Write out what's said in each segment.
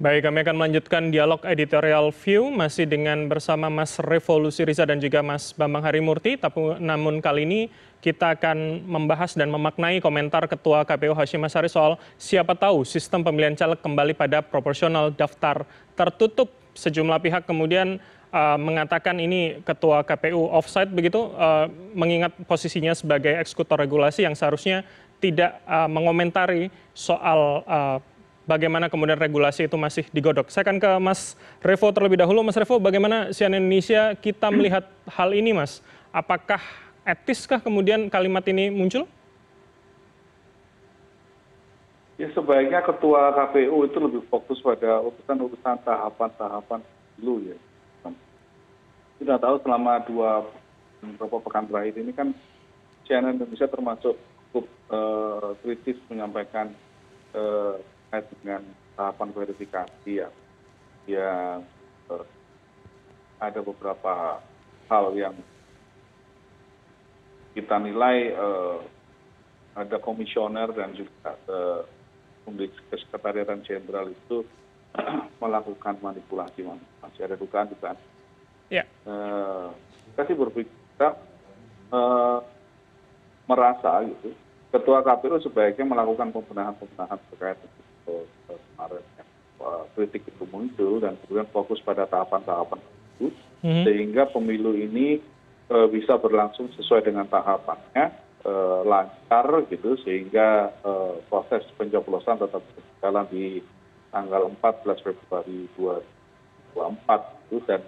Baik, kami akan melanjutkan dialog editorial view masih dengan bersama Mas Revolusi Riza dan juga Mas Bambang Harimurti. Tapi namun kali ini kita akan membahas dan memaknai komentar Ketua KPU Hashim Asyari soal siapa tahu sistem pemilihan caleg kembali pada proporsional daftar tertutup. Sejumlah pihak kemudian uh, mengatakan ini Ketua KPU offside begitu, uh, mengingat posisinya sebagai eksekutor regulasi yang seharusnya tidak uh, mengomentari soal uh, bagaimana kemudian regulasi itu masih digodok. Saya akan ke Mas Revo terlebih dahulu. Mas Revo, bagaimana CNN Indonesia kita melihat hal ini, Mas? Apakah etiskah kemudian kalimat ini muncul? Ya sebaiknya ketua KPU itu lebih fokus pada urusan-urusan tahapan-tahapan dulu ya. Kita tahu selama dua beberapa pekan terakhir ini kan CNN Indonesia termasuk cukup uh, kritis menyampaikan uh, terkait dengan tahapan verifikasi ya yang eh, ada beberapa hal yang kita nilai eh, ada komisioner dan juga eh, sekretariatan jenderal itu melakukan manipulasi masih ada dugaan dugaan. Ya. Kita sih berpikir merasa gitu ketua KPU sebaiknya melakukan pembenahan-pembenahan terkait kemarin kritik itu muncul dan kemudian fokus pada tahapan-tahapan itu mhm. sehingga pemilu ini e, bisa berlangsung sesuai dengan tahapannya e, lancar gitu sehingga proses pencoblosan tetap berjalan di tanggal 14 Februari 2024 itu dan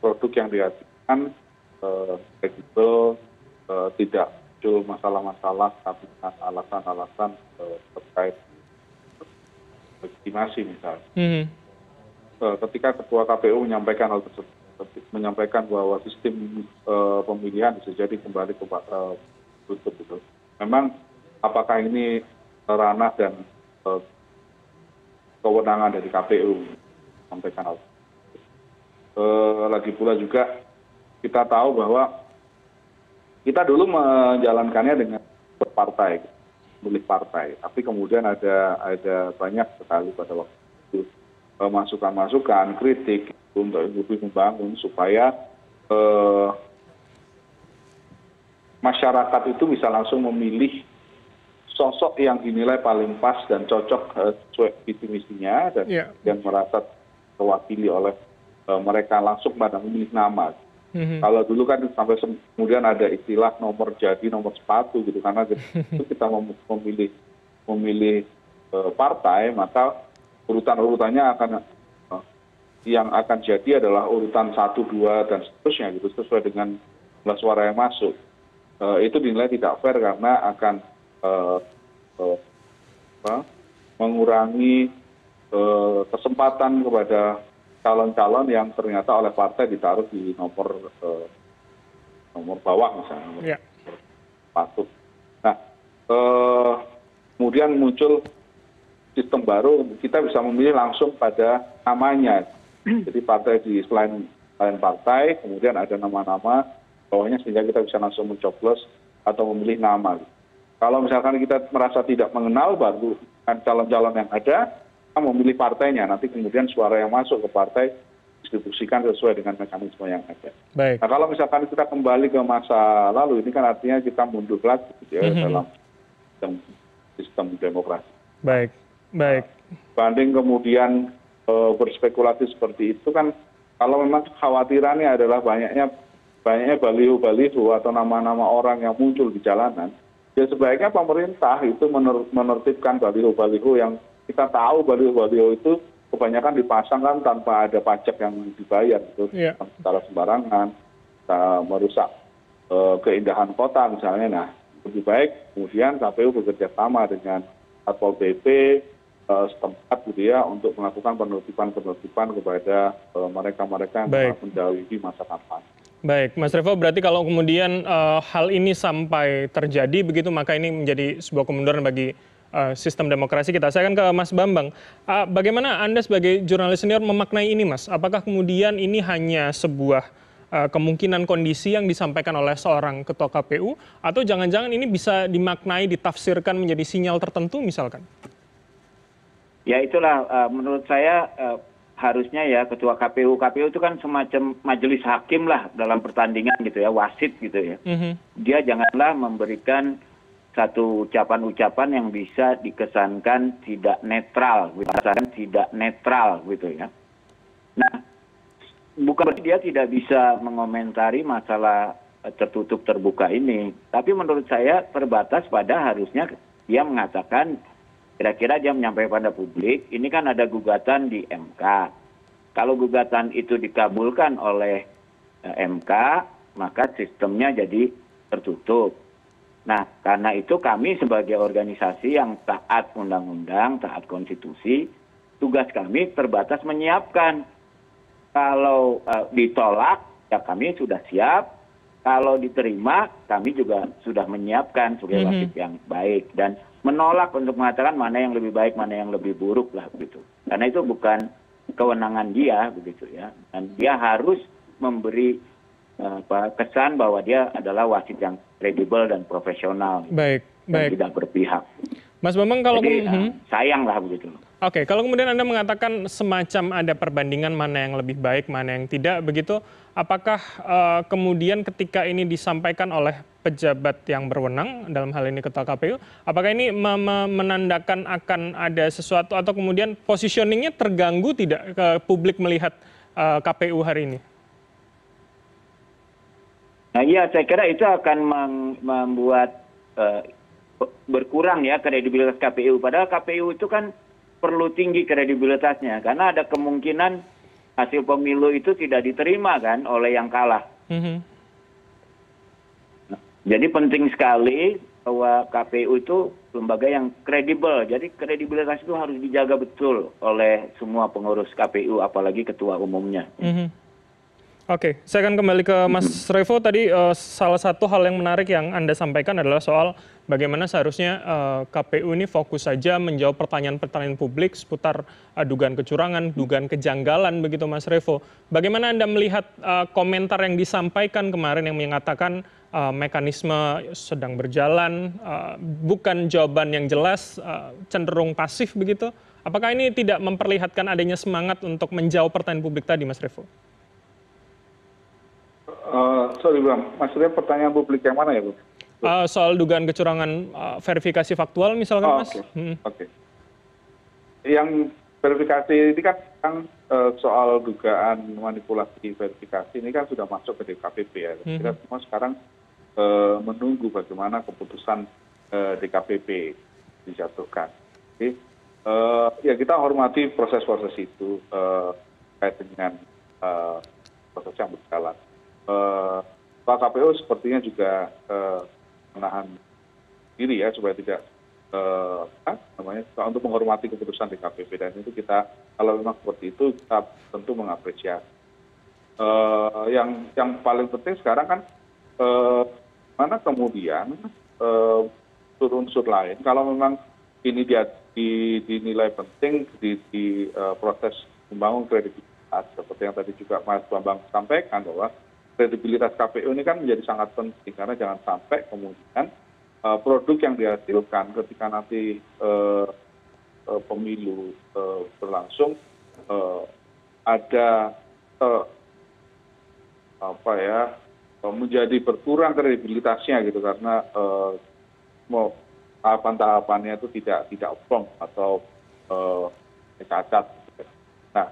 produk yang dihasilkan kredibel tidak muncul masalah-masalah tapi alasan-alasan terkait legitimasi misalnya. Mm-hmm. Ketika ketua KPU menyampaikan hal tersebut, menyampaikan bahwa sistem uh, pemilihan bisa jadi kembali ke tutup gitu. Memang apakah ini ranah dan kewenangan dari KPU menyampaikan hal tersebut. Uh, lagi pula juga kita tahu bahwa kita dulu menjalankannya dengan berpartai. Milik partai tapi kemudian ada ada banyak sekali pada waktu itu eh, masukan masukan kritik untuk lebih membangun supaya eh, masyarakat itu bisa langsung memilih sosok yang dinilai paling pas dan cocok eh, sesuai visi misinya dan yeah. yang merasa terwakili oleh eh, mereka langsung pada memilih nama. Kalau dulu kan sampai kemudian ada istilah nomor jadi nomor sepatu gitu karena itu kita memilih memilih eh, partai maka urutan urutannya akan eh, yang akan jadi adalah urutan satu dua dan seterusnya gitu sesuai dengan jumlah suara yang masuk. Uh, itu dinilai tidak fair karena akan apa, mengurangi uh, kesempatan kepada calon calon yang ternyata oleh partai ditaruh di nomor eh, nomor bawah misalnya nomor ya. patut. Nah eh, kemudian muncul sistem baru kita bisa memilih langsung pada namanya. Jadi partai di selain selain partai kemudian ada nama-nama bawahnya sehingga kita bisa langsung mencoblos atau memilih nama. Kalau misalkan kita merasa tidak mengenal baru kan calon-calon yang ada memilih partainya nanti kemudian suara yang masuk ke partai distribusikan sesuai dengan mekanisme yang ada. Baik. Nah kalau misalkan kita kembali ke masa lalu ini kan artinya kita mundur lagi gitu ya mm -hmm. dalam sistem, sistem demokrasi. Baik, baik. Nah, banding kemudian e, berspekulasi seperti itu kan kalau memang khawatirannya adalah banyaknya banyaknya baliho-baliho atau nama-nama orang yang muncul di jalanan, ya sebaiknya pemerintah itu menertibkan baliho-baliho yang kita tahu baliho baliho itu kebanyakan dipasang kan tanpa ada pajak yang dibayar gitu. Secara sembarangan merusak uh, keindahan kota misalnya. Nah lebih baik kemudian kpu bekerja sama dengan satpol pp uh, setempat gitu ya untuk melakukan penertiban penertiban kepada uh, mereka mereka yang mendahului masa kampanye. Baik, Mas Revo, berarti kalau kemudian uh, hal ini sampai terjadi begitu, maka ini menjadi sebuah kemunduran bagi sistem demokrasi kita. Saya akan ke Mas Bambang. Uh, bagaimana Anda sebagai jurnalis senior memaknai ini, Mas? Apakah kemudian ini hanya sebuah uh, kemungkinan kondisi yang disampaikan oleh seorang ketua KPU, atau jangan-jangan ini bisa dimaknai, ditafsirkan menjadi sinyal tertentu, misalkan? ya itulah menurut saya harusnya ya ketua kpu kpu itu kan semacam majelis hakim lah dalam pertandingan gitu ya wasit gitu ya dia janganlah memberikan satu ucapan-ucapan yang bisa dikesankan tidak netral dikesankan tidak netral gitu ya. Nah bukan berarti dia tidak bisa mengomentari masalah tertutup terbuka ini tapi menurut saya terbatas pada harusnya dia mengatakan kira kira dia menyampaikan pada publik ini kan ada gugatan di mk kalau gugatan itu dikabulkan oleh eh, mk maka sistemnya jadi tertutup nah karena itu kami sebagai organisasi yang taat undang undang taat konstitusi tugas kami terbatas menyiapkan. Kalau uh, ditolak ya kami sudah siap. Kalau diterima kami juga sudah menyiapkan sebagai mhm. wasit yang baik dan menolak untuk mengatakan mana yang lebih baik mana yang lebih buruk lah begitu. Karena itu bukan kewenangan dia begitu ya. Dan dia harus memberi kesan bahwa dia adalah wasit yang kredibel dan profesional baik dan baik tidak berpihak Mas Bambang kalau Jadi, hmm. sayang lah begitu. Oke, kalau kemudian Anda mengatakan semacam ada perbandingan mana yang lebih baik, mana yang tidak, begitu, apakah uh, kemudian ketika ini disampaikan oleh pejabat yang berwenang dalam hal ini ketua KPU, apakah ini menandakan akan ada sesuatu atau kemudian positioningnya terganggu tidak ke publik melihat uh, eh, KPU hari ini? Nah, iya, saya kira itu akan membuat uh, berkurang ya kredibilitas kpu padahal kpu itu kan perlu tinggi kredibilitasnya karena ada kemungkinan hasil pemilu itu tidak diterima kan oleh yang kalah. Nah, jadi penting sekali bahwa kpu itu lembaga yang kredibel. Jadi kredibilitas itu harus dijaga betul oleh semua pengurus kpu apalagi ketua umumnya. Mm-hmm. Oke, saya akan kembali ke Mas Revo. Tadi uh, salah satu hal yang menarik yang Anda sampaikan adalah soal bagaimana seharusnya uh, eh, KPU ini fokus saja menjawab pertanyaan-pertanyaan publik seputar uh, dugaan kecurangan, dugaan kejanggalan begitu Mas Revo. Bagaimana Anda melihat uh, komentar yang disampaikan kemarin yang mengatakan uh, mekanisme sedang berjalan, uh, bukan jawaban yang jelas, uh, cenderung pasif begitu? Apakah ini tidak memperlihatkan adanya semangat untuk menjawab pertanyaan publik tadi Mas Revo? Eh, sorry bang maksudnya pertanyaan publik yang mana ya bu uh, soal dugaan kecurangan uh, verifikasi faktual misalkan oh, mas oke okay. hmm. okay. yang verifikasi ini kan, kan uh, soal dugaan manipulasi verifikasi ini kan sudah masuk ke DKPP ya hmm. kita semua sekarang uh, menunggu bagaimana keputusan uh, DKPP dijatuhkan jadi uh, ya kita hormati proses-proses itu uh, terkait dengan uh, proses yang berjalan Eh, pak kpu sepertinya juga eh, menahan diri ya supaya tidak eh, untuk menghormati keputusan DKPP dan itu kita kalau memang seperti itu kita tentu mengapresiasi. Yang paling penting sekarang kan mana kemudian unsur-unsur lain. Kalau memang ini dinilai penting di proses membangun kredibilitas seperti yang tadi juga Mas Bambang sampaikan bahwa kredibilitas kpu ini kan menjadi sangat penting karena jangan sampai kemudian eh, produk yang dihasilkan ketika nanti eh, eh, pemilu berlangsung ada apa ya menjadi berkurang kredibilitasnya gitu karena mau tahapan-tahapannya itu tidak tidak plong atau cacat. Nah,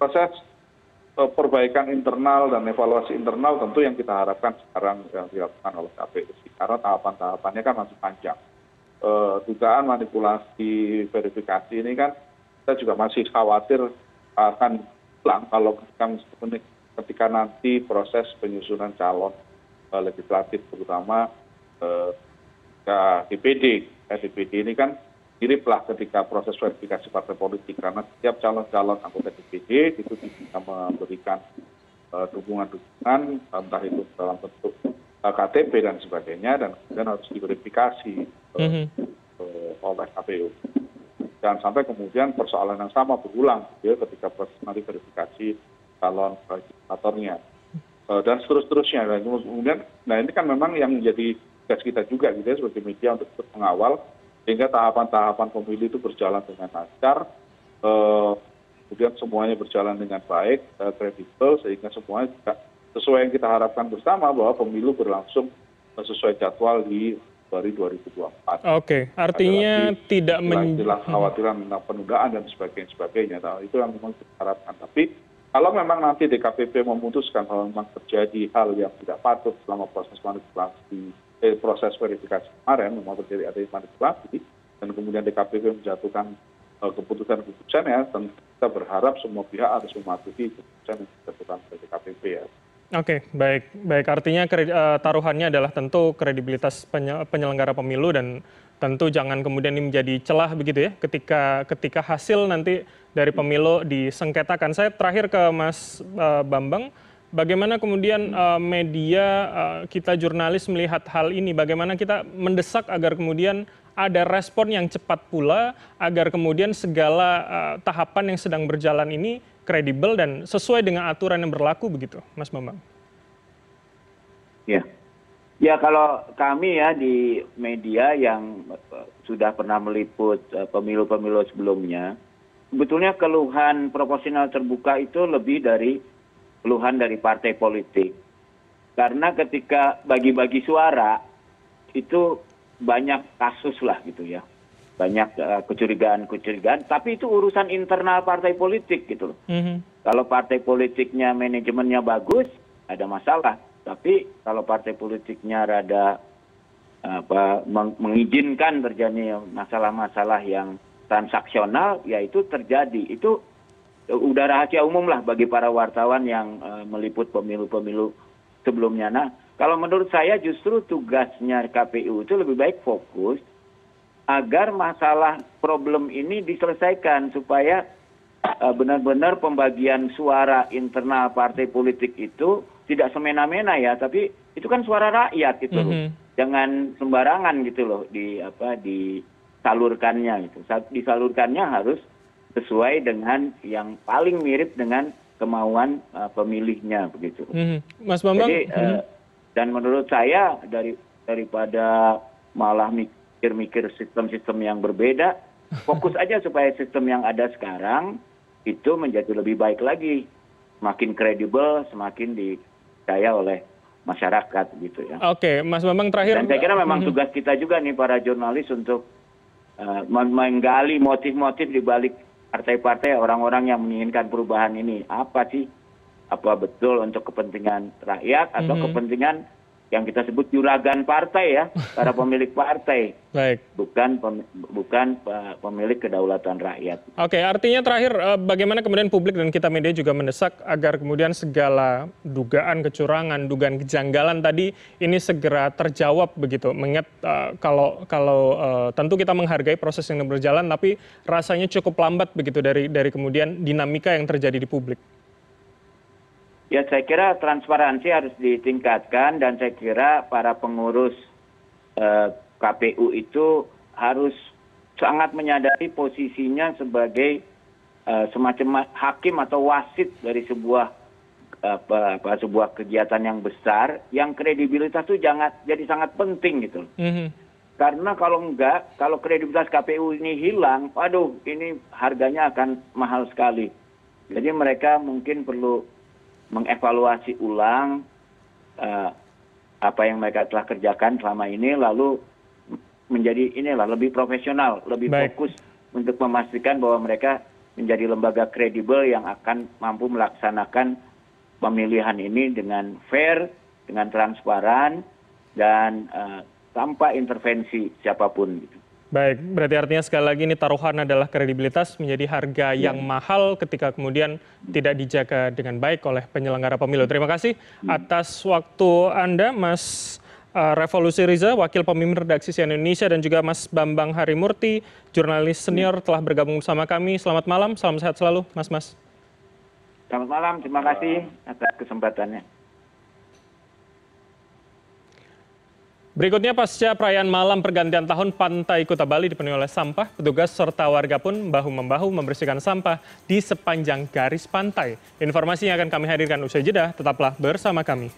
proses perbaikan internal dan evaluasi internal tentu yang kita harapkan sekarang yang dilakukan oleh kpu. Karena tahapan tahapannya kan masih panjang. Eh, dugaan manipulasi verifikasi ini kan kita juga masih khawatir akan hilang kalau ketika, ketika nanti proses penyusunan calon eh, legislatif terutama DPD DPD ini kan miriplah ketika proses verifikasi partai politik karena setiap calon calon anggota dpd itu bisa memberikan eh, dukungan dukungan entah itu dalam bentuk eh, ktp dan sebagainya dan kemudian harus diverifikasi eh, mhm. oleh kpu jangan sampai kemudian persoalan yang sama berulang ya ketika proses nanti verifikasi calon legislatornya. Dan seterus-terusnya dan kemudian nah ini kan memang yang menjadi tugas kita juga gitu ya sebagai media untuk mengawal sehingga tahapan-tahapan pemilu itu berjalan dengan lancar, eh, kemudian semuanya berjalan dengan baik, eh, kredibel, sehingga semuanya juga sesuai yang kita harapkan bersama bahwa pemilu berlangsung sesuai jadwal di Februari 2024. Oke, artinya tidak menjelang khawatiran tentang penundaan dan sebagainya sebagainya. Nah, itu yang memang kita harapkan. Tapi kalau memang nanti DKPP memutuskan bahwa memang terjadi hal yang tidak patut selama proses manipulasi eh, proses verifikasi kemarin memang terjadi ada manipulasi dan kemudian DKPP menjatuhkan uh, keputusan-keputusan ya tentu kita berharap semua pihak harus mematuhi keputusan yang dijatuhkan oleh DKPP ya. Oke, baik. Baik, artinya uh, taruhannya adalah tentu kredibilitas penyelenggara pemilu dan tentu jangan kemudian ini menjadi celah begitu ya ketika ketika hasil nanti dari pemilu disengketakan. Saya terakhir ke Mas Bambang, bagaimana kemudian uh, media uh, kita jurnalis melihat hal ini? Bagaimana kita mendesak agar kemudian ada respon yang cepat pula agar kemudian segala uh, tahapan yang sedang berjalan ini kredibel dan sesuai dengan aturan yang berlaku begitu, Mas Bambang? Ya, ya kalau kami ya di media yang sudah pernah meliput pemilu-pemilu sebelumnya, sebetulnya keluhan proporsional terbuka itu lebih dari keluhan dari partai politik. Karena ketika bagi-bagi suara itu banyak kasus lah gitu ya banyak uh, kecurigaan-kecurigaan, tapi itu urusan internal partai politik gitu loh. Mm-hmm. Kalau partai politiknya manajemennya bagus, ada masalah. Tapi kalau partai politiknya rada apa mengizinkan terjadi masalah-masalah yang transaksional, ya itu terjadi. Itu udah rahasia umum lah bagi para wartawan yang uh, meliput pemilu-pemilu sebelumnya. Nah, kalau menurut saya justru tugasnya KPU itu lebih baik fokus agar masalah problem ini diselesaikan supaya uh, benar-benar pembagian suara internal partai politik itu tidak semena-mena ya, tapi itu kan suara rakyat gitu. Mm -hmm. Jangan sembarangan gitu loh di apa disalurkannya gitu. Disalurkannya harus sesuai dengan yang paling mirip dengan kemauan uh, pemilihnya begitu. Mm -hmm. Mas Bambang. Jadi, mm -hmm. uh, dan menurut saya dari daripada malah mikir mikir sistem-sistem yang berbeda, fokus aja supaya sistem yang ada sekarang itu menjadi lebih baik lagi, semakin kredibel, semakin dipercaya oleh masyarakat gitu ya. Oke, Mas Bambang terakhir. Dan saya kira memang tugas kita juga nih para jurnalis untuk uh, menggali motif-motif di balik partai-partai orang-orang yang menginginkan perubahan ini. Apa sih? Apa betul untuk kepentingan rakyat atau mm -hmm. kepentingan yang kita sebut juragan partai ya, para pemilik partai. Baik. Bukan bukan pemilik kedaulatan rakyat. Oke, artinya terakhir eh, bagaimana kemudian publik dan kita media juga mendesak agar kemudian segala dugaan kecurangan, dugaan kejanggalan tadi ini segera terjawab begitu. Mengingat uh, kalau kalau uh, tentu kita menghargai proses yang berjalan tapi rasanya cukup lambat begitu dari dari kemudian dinamika yang terjadi di publik ya saya kira transparansi harus ditingkatkan dan saya kira para pengurus eh, kpu itu harus sangat menyadari posisinya sebagai eh, semacam hakim atau wasit dari sebuah apa, apa sebuah kegiatan yang besar yang kredibilitas itu jangan jadi sangat penting gitu. Mm -hmm. Karena kalau enggak, kalau kredibilitas KPU ini hilang, waduh ini harganya akan mahal sekali. Jadi mereka mungkin perlu mengevaluasi ulang uh, apa yang mereka telah kerjakan selama ini lalu menjadi inilah lebih profesional, lebih Baik. fokus untuk memastikan bahwa mereka menjadi lembaga kredibel yang akan mampu melaksanakan pemilihan ini dengan fair, dengan transparan dan uh, tanpa intervensi siapa pun gitu. Baik, berarti artinya sekali lagi ini taruhan adalah kredibilitas menjadi harga ya. yang mahal ketika kemudian tidak dijaga dengan baik oleh penyelenggara pemilu. Terima kasih hmm. atas waktu Anda, Mas uh, Revolusi Riza, Wakil Pemimpin Redaksi CNN Indonesia, dan juga Mas Bambang Harimurti, jurnalis senior telah bergabung bersama kami. Selamat malam, salam sehat selalu, Mas-Mas. Selamat malam, terima kasih atas kesempatannya. Berikutnya pasca perayaan malam pergantian tahun Pantai Kuta Bali dipenuhi oleh sampah, petugas serta warga pun bahu-membahu membersihkan sampah di sepanjang garis pantai. Informasinya akan kami hadirkan usai jeda, tetaplah bersama kami.